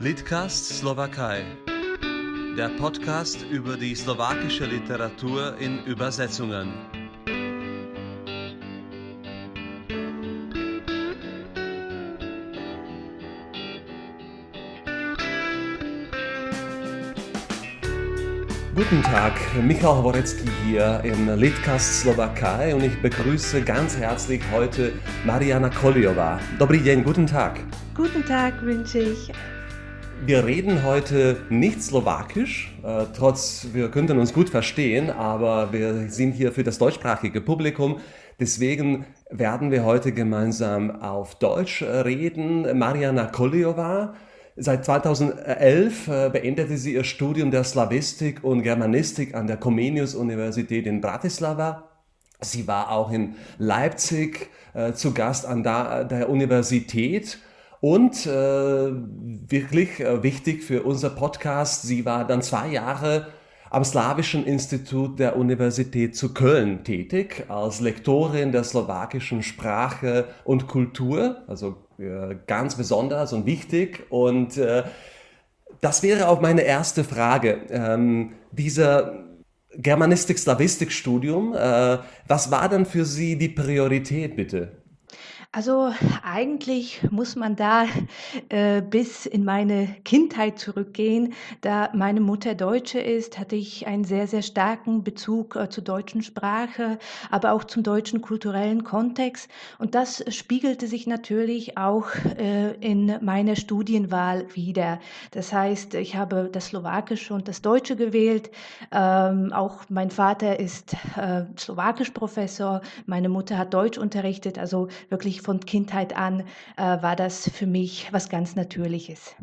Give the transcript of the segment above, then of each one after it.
Litcast Slowakei. Der Podcast über die slowakische Literatur in Übersetzungen. Guten Tag, Michal Horecki hier im Litcast Slowakei und ich begrüße ganz herzlich heute Mariana Koljova. Dobrý den, guten Tag. Guten Tag wünsche ich. Wir reden heute nicht Slowakisch, äh, trotz wir könnten uns gut verstehen, aber wir sind hier für das deutschsprachige Publikum. Deswegen werden wir heute gemeinsam auf Deutsch reden. Mariana Koljova, seit 2011 äh, beendete sie ihr Studium der Slavistik und Germanistik an der Comenius Universität in Bratislava. Sie war auch in Leipzig äh, zu Gast an der Universität und äh, wirklich äh, wichtig für unser Podcast, sie war dann zwei Jahre am Slawischen Institut der Universität zu Köln tätig, als Lektorin der slowakischen Sprache und Kultur, also äh, ganz besonders und wichtig. Und äh, das wäre auch meine erste Frage. Ähm, dieser Germanistik-Slavistik-Studium, äh, was war dann für Sie die Priorität, bitte? Also eigentlich muss man da äh, bis in meine Kindheit zurückgehen. Da meine Mutter Deutsche ist, hatte ich einen sehr, sehr starken Bezug äh, zur deutschen Sprache, aber auch zum deutschen kulturellen Kontext. Und das spiegelte sich natürlich auch äh, in meiner Studienwahl wieder. Das heißt, ich habe das Slowakische und das Deutsche gewählt. Ähm, auch mein Vater ist äh, Slowakisch-Professor, meine Mutter hat Deutsch unterrichtet, also wirklich von Kindheit an äh, war das für mich was ganz Natürliches.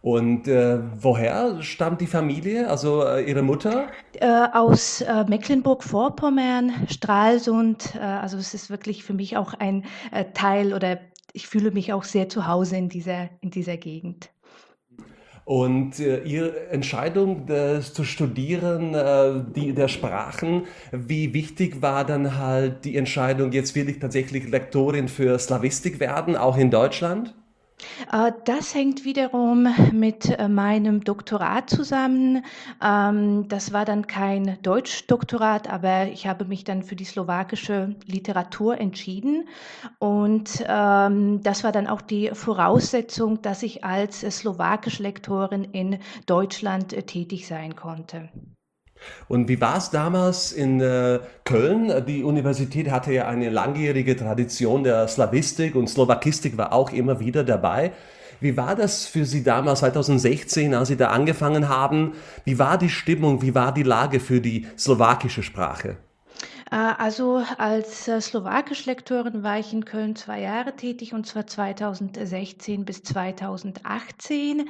Und äh, woher stammt die Familie, also äh, Ihre Mutter? Äh, aus äh, Mecklenburg-Vorpommern, Stralsund. Äh, also es ist wirklich für mich auch ein äh, Teil oder ich fühle mich auch sehr zu Hause in dieser, in dieser Gegend. Und äh, Ihre Entscheidung das zu studieren, äh, die der Sprachen, wie wichtig war dann halt die Entscheidung, jetzt will ich tatsächlich Lektorin für Slavistik werden, auch in Deutschland? Äh, das hängt wiederum mit äh, meinem Doktorat zusammen. Ähm, das war dann kein Deutschdoktorat, aber ich habe mich dann für die slowakische Literatur entschieden. Und ähm, das war dann auch die Voraussetzung, dass ich als slowakische Lektorin in Deutschland äh, tätig sein konnte. Und wie war es damals in äh, Köln? Die Universität hatte ja eine langjährige Tradition der Slavistik und Slowakistik war auch immer wieder dabei. Wie war das für Sie damals, 2016, als Sie da angefangen haben? Wie war die Stimmung, wie war die Lage für die slowakische Sprache? Äh, also als äh, Slowakisch-Lektorin war ich in Köln zwei Jahre tätig und zwar 2016 bis 2018.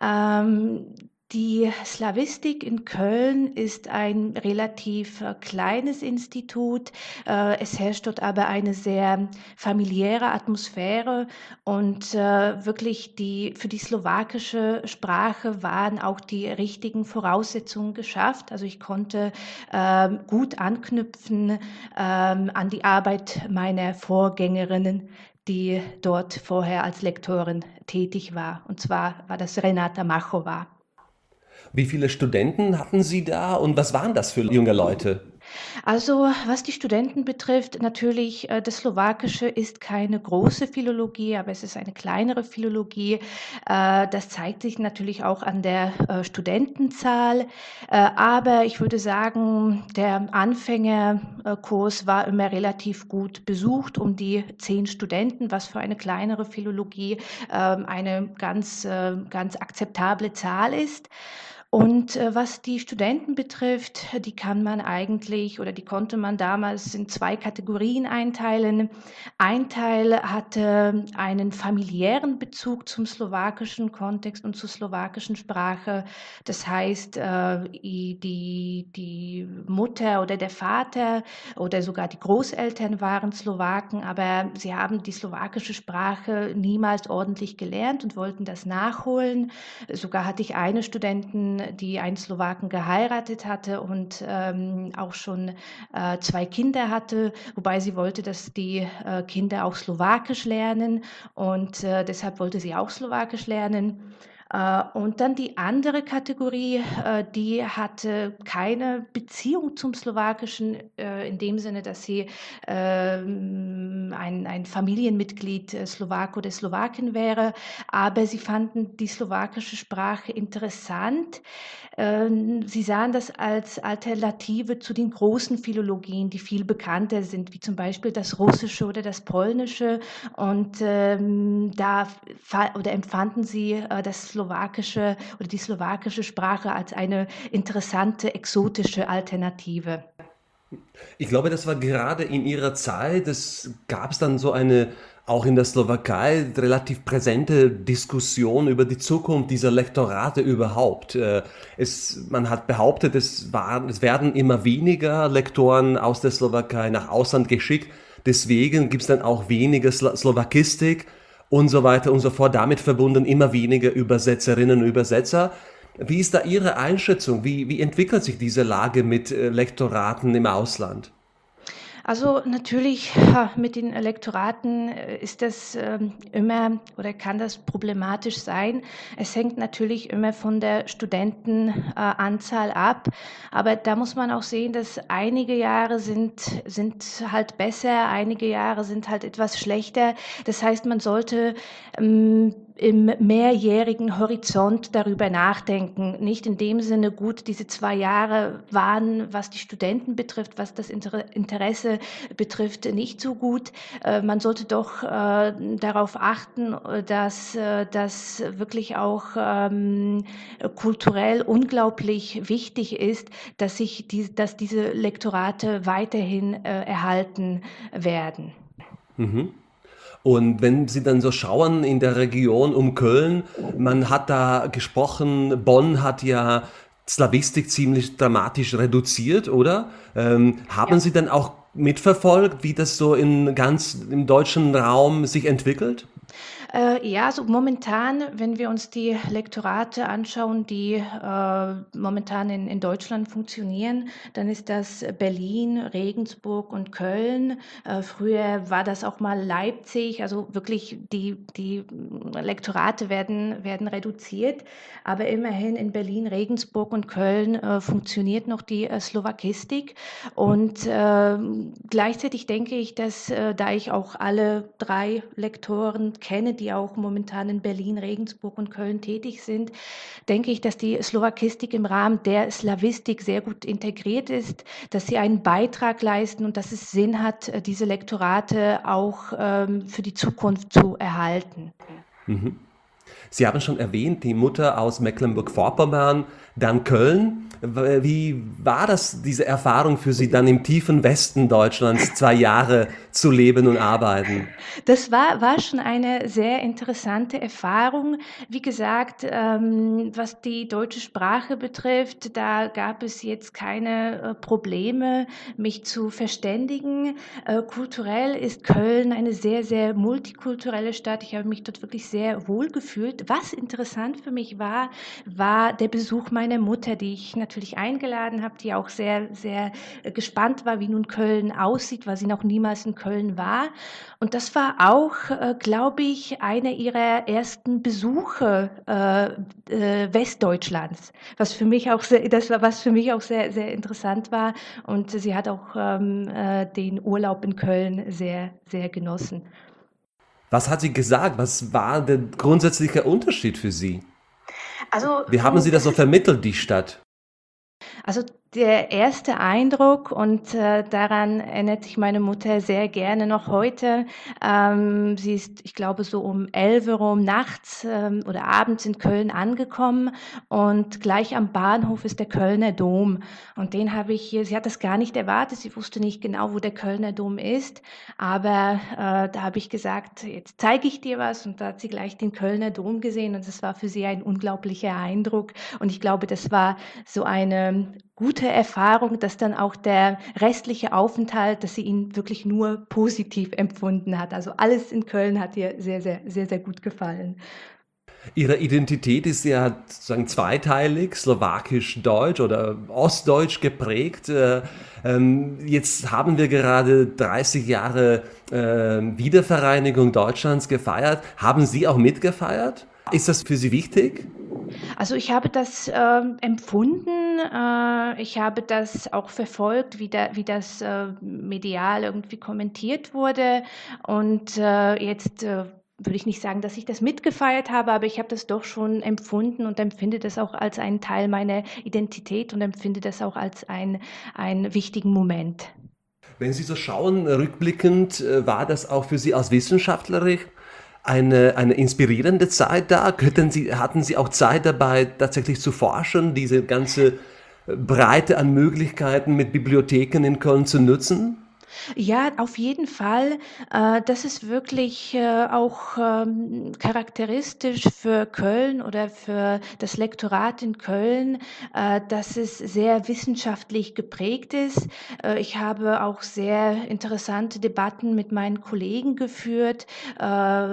Ähm, die Slavistik in Köln ist ein relativ äh, kleines Institut. Äh, es herrscht dort aber eine sehr familiäre Atmosphäre und äh, wirklich die, für die slowakische Sprache waren auch die richtigen Voraussetzungen geschafft. Also ich konnte ähm, gut anknüpfen ähm, an die Arbeit meiner Vorgängerinnen, die dort vorher als Lektorin tätig war. Und zwar war das Renata Machova. Wie viele Studenten hatten Sie da und was waren das für junge Leute? Also was die Studenten betrifft, natürlich, äh, das Slowakische ist keine große Philologie, aber es ist eine kleinere Philologie. Äh, das zeigt sich natürlich auch an der äh, Studentenzahl. Aber ich würde sagen, der Anfängerkurs war immer relativ gut besucht, um die zehn Studenten, was für eine kleinere Philologie ähm, eine ganz, ganz akzeptable Zahl ist. Und äh, was die Studenten betrifft, die kann man eigentlich oder die konnte man damals in zwei Kategorien einteilen. Ein Teil hatte einen familiären Bezug zum slowakischen Kontext und zur slowakischen Sprache. Das heißt, äh, die, die Mutter oder der Vater oder sogar die Großeltern waren Slowaken, aber sie haben die slowakische Sprache niemals ordentlich gelernt und wollten das nachholen. Sogar hatte ich eine Studentin, Die einen Slowaken geheiratet hatte und ähm, auch schon äh, zwei Kinder hatte, wobei sie wollte, dass die äh, Kinder auch Slowakisch lernen und äh, deshalb wollte sie auch Slowakisch lernen. Äh, und dann die andere Kategorie, äh, die hatte keine Beziehung zum Slowakischen äh, in dem Sinne, dass sie ähm, ein, ein Familienmitglied Slowak oder Slowakin wäre, aber sie fanden die slowakische Sprache interessant. Ähm, sie sahen das als Alternative zu den großen Philologien, die viel bekannter sind, wie zum Beispiel das Russische oder das Polnische. Und ähm, da oder empfanden sie das slowakische oder die slowakische Sprache als eine interessante, exotische Alternative. Ich glaube, das war gerade in ihrer Zeit, es gab es dann so eine auch in der Slowakei relativ präsente Diskussion über die Zukunft dieser Lektorate überhaupt. Äh, es, man hat behauptet, es, war, es werden immer weniger Lektoren aus der Slowakei nach Ausland geschickt. Deswegen gibt es dann auch weniger Slowakistik und so weiter und so fort. Damit verbunden immer weniger Übersetzerinnen und Übersetzer. Wie ist da Ihre Einschätzung? Wie, wie entwickelt sich diese Lage mit äh, Lektoraten im Ausland? Also natürlich mit den Elektoraten äh, ist das ähm, immer oder kann das problematisch sein. Es hängt natürlich immer von der Studentenanzahl ab. Aber da muss man auch sehen, dass einige Jahre sind, sind halt besser, einige Jahre sind halt etwas schlechter. Das heißt, man sollte ähm, im mehrjährigen Horizont darüber nachdenken. Nicht in dem Sinne gut, diese zwei Jahre waren, was die Studenten betrifft, was das Interesse betrifft, nicht so gut. Äh, man sollte doch äh, darauf achten, dass äh, das wirklich auch ähm, kulturell unglaublich wichtig ist, dass sich die, dass diese Lektorate weiterhin erhalten werden. Mhm. Und wenn Sie dann so schauen in der Region um Köln, man hat da gesprochen, Bonn hat ja Slavistik ziemlich dramatisch reduziert, oder? Ähm, haben ja. Sie dann auch mitverfolgt, wie das so in ganz im deutschen Raum sich entwickelt? Äh, ja, so momentan, wenn wir uns die Lektorate anschauen, die äh, momentan in, in Deutschland funktionieren, dann ist das Berlin, Regensburg und Köln. Äh, früher war das auch mal Leipzig. Also wirklich die, die Lektorate werden, werden reduziert. Aber immerhin in Berlin, Regensburg und Köln äh, funktioniert noch die äh, Slowakistik. Und äh, gleichzeitig denke ich, dass da ich auch alle drei Lektoren kenne, die auch momentan in Berlin, Regensburg und Köln tätig sind, denke ich, dass die Slowakistik im Rahmen der Slawistik sehr gut integriert ist, dass sie einen Beitrag leisten und dass es Sinn hat, äh, diese Lektorate auch ähm, für die Zukunft zu erhalten. Mhm. Sie haben schon erwähnt, die Mutter aus Mecklenburg-Vorpommern, dann Köln. Wie war das, diese Erfahrung für Sie dann im tiefen Westen Deutschlands zwei Jahre zu leben und arbeiten? Das war, war schon eine sehr interessante Erfahrung. Wie gesagt, ähm, was die deutsche Sprache betrifft, da gab es jetzt keine äh, Probleme, mich zu verständigen. Äh, kulturell ist Köln eine sehr, sehr multikulturelle Stadt. Ich habe mich dort wirklich sehr wohl gefühlt. Was interessant für mich war, war der Besuch meiner Mutter, die ich natürlich eingeladen habe, die auch sehr, sehr äh, gespannt war, wie nun Köln aussieht, weil sie noch niemals in Köln war. Und das war auch, äh, glaube ich, einer ihrer ersten Besuche äh, äh, Westdeutschlands, was für mich auch sehr, das war, was für mich auch sehr, sehr interessant war. Und sie hat auch ähm, äh, den Urlaub in Köln sehr, sehr genossen. Was hat sie gesagt? Was war der grundsätzliche Unterschied für Sie? Also, Wie haben Sie das so vermittelt, die Stadt? Also der erste Eindruck, und äh, daran erinnert sich meine Mutter sehr gerne noch heute, ähm, sie ist, ich glaube, so um 11 Uhr rum nachts ähm, oder abends in Köln angekommen und gleich am Bahnhof ist der Kölner Dom. Und den habe ich hier, sie hat das gar nicht erwartet, sie wusste nicht genau, wo der Kölner Dom ist, aber äh, da habe ich gesagt, jetzt zeige ich dir was und da hat sie gleich den Kölner Dom gesehen und das war für sie ein unglaublicher Eindruck. Und ich glaube, das war so eine gute Erfahrung, dass dann auch der restliche Aufenthalt, dass sie ihn wirklich nur positiv empfunden hat. Also alles in Köln hat ihr sehr, sehr, sehr, sehr gut gefallen. Ihre Identität ist ja sozusagen zweiteilig, slowakisch-deutsch oder ostdeutsch geprägt. Äh, ähm, jetzt haben wir gerade 30 Jahre äh, Wiedervereinigung Deutschlands gefeiert. Haben Sie auch mitgefeiert? Ist das für Sie wichtig? Also ich habe das äh, empfunden, äh, ich habe das auch verfolgt, wie, da, wie das äh, medial irgendwie kommentiert wurde. Und äh, jetzt äh, würde ich nicht sagen, dass ich das mitgefeiert habe, aber ich habe das doch schon empfunden und empfinde das auch als einen Teil meiner Identität und empfinde das auch als ein, einen wichtigen Moment. Wenn Sie so schauen, rückblickend, äh, war das auch für Sie als Wissenschaftlerin eine, eine inspirierende Zeit da? Könnten Sie, hatten Sie auch Zeit dabei, tatsächlich zu forschen, diese ganze Breite an Möglichkeiten mit Bibliotheken in Köln zu nutzen? Ja, auf jeden Fall. Äh, das ist wirklich äh, auch ähm, charakteristisch für Köln oder für das Lektorat in Köln, äh, dass es sehr wissenschaftlich geprägt ist. Ich habe auch sehr interessante Debatten mit meinen Kollegen geführt,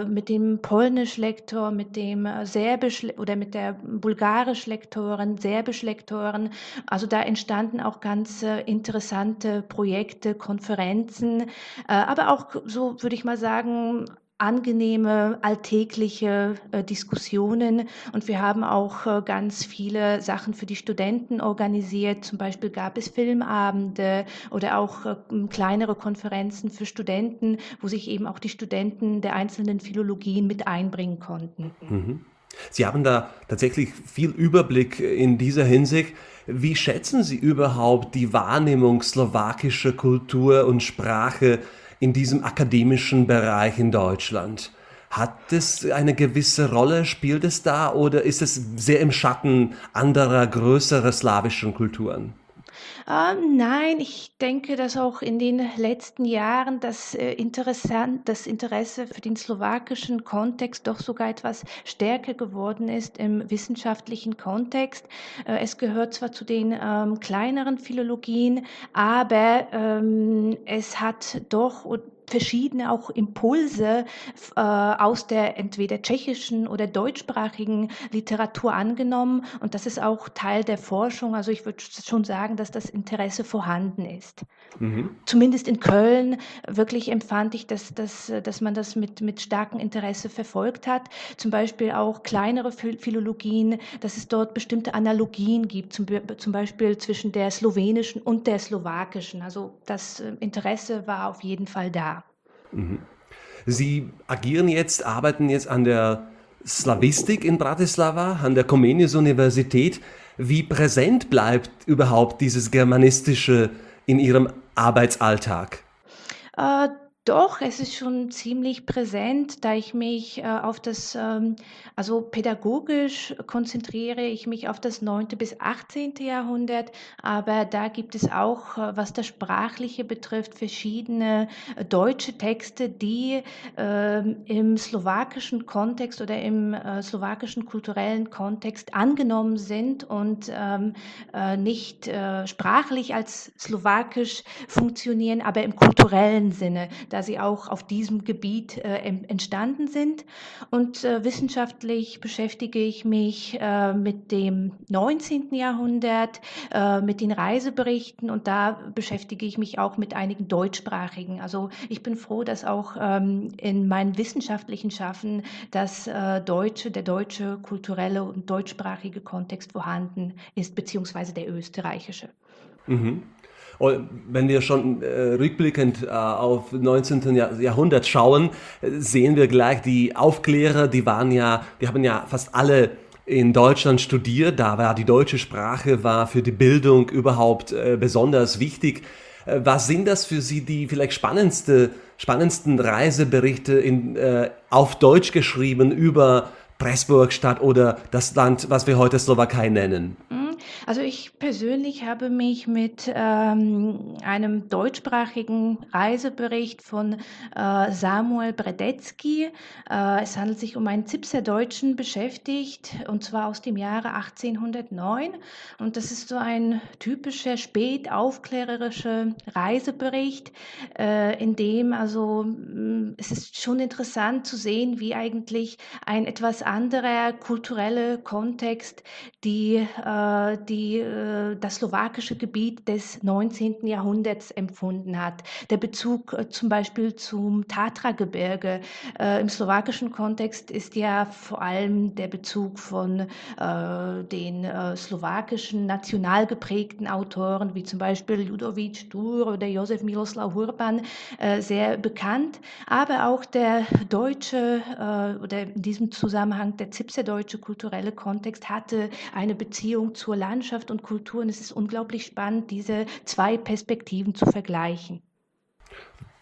mit dem Polnisch-Lektor, mit dem Serbisch oder mit der Bulgarisch-Lektorin, Serbisch-Lektorin. Also da entstanden auch ganz interessante Projekte, Konferenzen Konferenzen, äh, aber auch so, würde ich mal sagen, angenehme, alltägliche äh, Diskussionen. Und wir haben auch äh, ganz viele Sachen für die Studenten organisiert. Zum Beispiel gab es Filmabende oder auch äh, kleinere Konferenzen für Studenten, wo sich eben auch die Studenten der einzelnen Philologien mit einbringen konnten. Mhm. Sie haben da tatsächlich viel Überblick in dieser Hinsicht. Wie schätzen Sie überhaupt die Wahrnehmung slowakischer Kultur und Sprache in diesem akademischen Bereich in Deutschland? Hat es eine gewisse Rolle, spielt es da oder ist es sehr im Schatten anderer größerer slawischen Kulturen? Ähm, nein, ich denke, dass auch in den letzten Jahren das, äh, interessant das Interesse für den slowakischen Kontext doch sogar etwas stärker geworden ist im wissenschaftlichen Kontext. Äh, es gehört zwar zu den ähm, kleineren Philologien, aber ähm, es hat doch verschiedene auch Impulse äh, aus der entweder tschechischen oder deutschsprachigen Literatur angenommen. Und das ist auch Teil der Forschung. Also ich würde schon sagen, dass das Interesse vorhanden ist. Mhm. Zumindest in Köln wirklich empfand ich, dass, dass, dass man das mit, mit starkem Interesse verfolgt hat. Zum Beispiel auch kleinere Philologien, dass es dort bestimmte Analogien gibt, zum, zum Beispiel zwischen der slowenischen und der slowakischen. Also das äh, Interesse war auf jeden Fall da. Sie agieren jetzt, arbeiten jetzt an der Slavistik in Bratislava, an der Comenius-Universität. Wie präsent bleibt überhaupt dieses Germanistische in Ihrem Arbeitsalltag? Äh, doch, es ist schon ziemlich präsent, da ich mich äh, auf das, ähm, also pädagogisch konzentriere ich mich auf das 9. bis 18. Jahrhundert, aber da gibt es auch, äh, was das Sprachliche betrifft, verschiedene äh, deutsche Texte, die äh, im slowakischen Kontext oder im äh, slowakischen kulturellen Kontext angenommen sind und ähm, äh, nicht sprachlich als slowakisch funktionieren, aber im kulturellen Sinne da sie auch auf diesem Gebiet äh, entstanden sind. Und äh, wissenschaftlich beschäftige ich mich äh, mit dem 19. Jahrhundert, äh, mit den Reiseberichten und da beschäftige ich mich auch mit einigen deutschsprachigen. Also ich bin froh, dass auch ähm, in meinem wissenschaftlichen Schaffen das äh, deutsche, der deutsche kulturelle und deutschsprachige Kontext vorhanden ist, beziehungsweise der österreichische. Mhm. Wenn wir schon äh, rückblickend äh, auf 19. Jahrhundert schauen, sehen wir gleich die Aufklärer, die waren ja, die haben ja fast alle in Deutschland studiert, da war die deutsche Sprache war für die Bildung überhaupt äh, besonders wichtig. Äh, was sind das für Sie die vielleicht spannendste, spannendsten Reiseberichte in, äh, auf Deutsch geschrieben über Pressburg-Stadt oder das Land, was wir heute Slowakei nennen? Mhm. Also ich persönlich habe mich mit ähm, einem deutschsprachigen Reisebericht von äh, Samuel Bredetzky, äh, es handelt sich um einen Zipser Deutschen, beschäftigt, und zwar aus dem Jahre 1809. Und das ist so ein typischer spätaufklärerischer Reisebericht, äh, in dem also mm, es ist schon interessant zu sehen, wie eigentlich ein etwas anderer kultureller Kontext die, äh, die äh, das slowakische Gebiet des 19. Jahrhunderts empfunden hat. Der Bezug äh, zum Beispiel zum Tatra-Gebirge äh, im slowakischen Kontext ist ja vor allem der Bezug von den slowakischen national geprägten Autoren wie zum Beispiel Ludovic Dur oder Josef Miroslav Urban sehr bekannt, aber auch der deutsche oder in diesem Zusammenhang der Zipse-deutsche kulturelle Kontext hatte eine Beziehung zur Landschaft und Kultur. Und es ist unglaublich spannend, diese zwei Perspektiven zu vergleichen.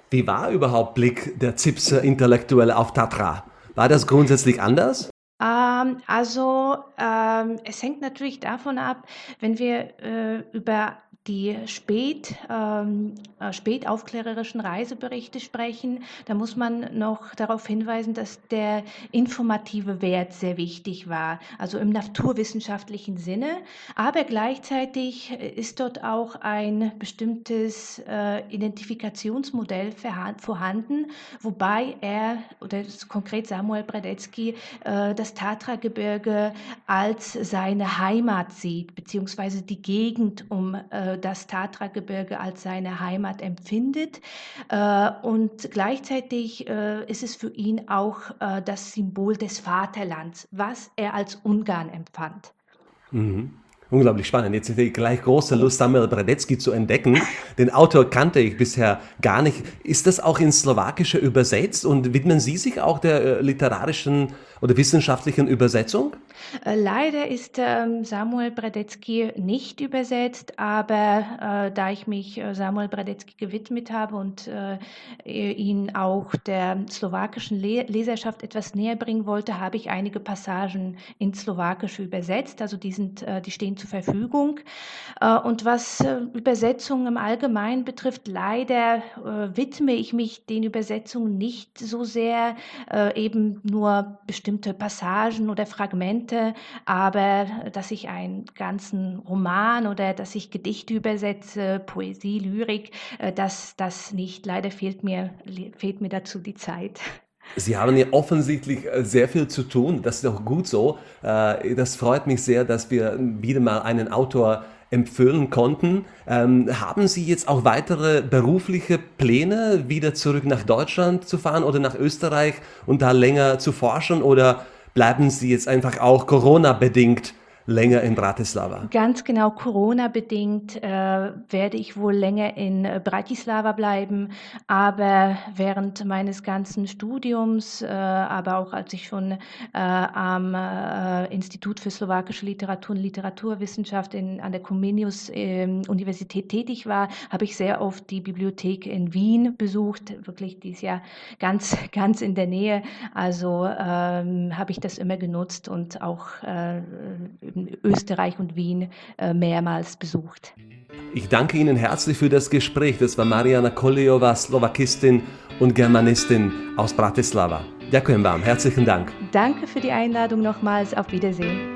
Wie war überhaupt Blick der Zipser Intellektuelle auf Tatra? War das grundsätzlich anders? Ähm, also ähm, es hängt natürlich davon ab, wenn wir äh, über die spät, ähm, äh, spätaufklärerischen Reiseberichte sprechen, da muss man noch darauf hinweisen, dass der informative Wert sehr wichtig war, also im naturwissenschaftlichen Sinne. Aber gleichzeitig ist dort auch ein bestimmtes äh, Identifikationsmodell vorhanden, wobei er, oder konkret Samuel Bradetzky, äh, das Tatra-Gebirge als seine Heimat sieht, beziehungsweise die Gegend um äh, das Tatra-Gebirge als seine Heimat empfindet. Äh, und gleichzeitig äh, ist es für ihn auch äh, das Symbol des Vaterlands, was er als Ungarn empfand. Mhm. Unglaublich spannend. Jetzt hätte ich gleich große Lust, Samuel Bradetzky zu entdecken. Den Autor kannte ich bisher gar nicht. Ist das auch ins Slowakische übersetzt und widmen Sie sich auch der literarischen oder wissenschaftlichen Übersetzung? Äh, leider ist ähm, Samuel Bradetzky nicht übersetzt, aber äh, da ich mich äh, Samuel Bradetzky gewidmet habe und äh, ihn auch der slowakischen Le Leserschaft etwas näher bringen wollte, habe ich einige Passagen ins Slowakische übersetzt. Also die, sind, äh, die stehen zur Verfügung. Äh, und was Übersetzungen im Allgemeinen betrifft, leider widme ich mich den Übersetzungen nicht so sehr, eben nur bestimmte Passagen oder Fragmente aber dass ich einen ganzen Roman oder dass ich Gedichte übersetze, Poesie, Lyrik, äh, das, das nicht. Leider fehlt mir, fehlt mir dazu die Zeit. Sie haben ja offensichtlich äh, sehr viel zu tun. Das ist auch gut so. Äh, das freut mich sehr, dass wir wieder mal einen Autor empfehlen konnten. Ähm, haben Sie jetzt auch weitere berufliche Pläne, wieder zurück nach Deutschland zu fahren oder nach Österreich und da länger zu forschen? Oder bleiben Sie jetzt einfach auch Corona-bedingt länger in Bratislava? Ganz genau, Corona-bedingt äh, werde ich wohl länger in äh, Bratislava bleiben, aber während meines ganzen Studiums, äh, aber auch als ich schon äh, am äh, Institut für slowakische Literatur und Literaturwissenschaft in, an der Comenius ähm, tätig war, habe ich sehr oft die Bibliothek in Wien besucht, wirklich die ist ja ganz, ganz in der Nähe, also ähm, habe ich das immer genutzt und auch äh, Österreich und Wien äh, mehrmals besucht. Ich danke Ihnen herzlich für das Gespräch. Das war Mariana Kolejova, Slowakistin und Germanistin aus Bratislava. Ďakujem vám. Herzlichen Dank. Danke für die Einladung nochmals. Auf Wiedersehen.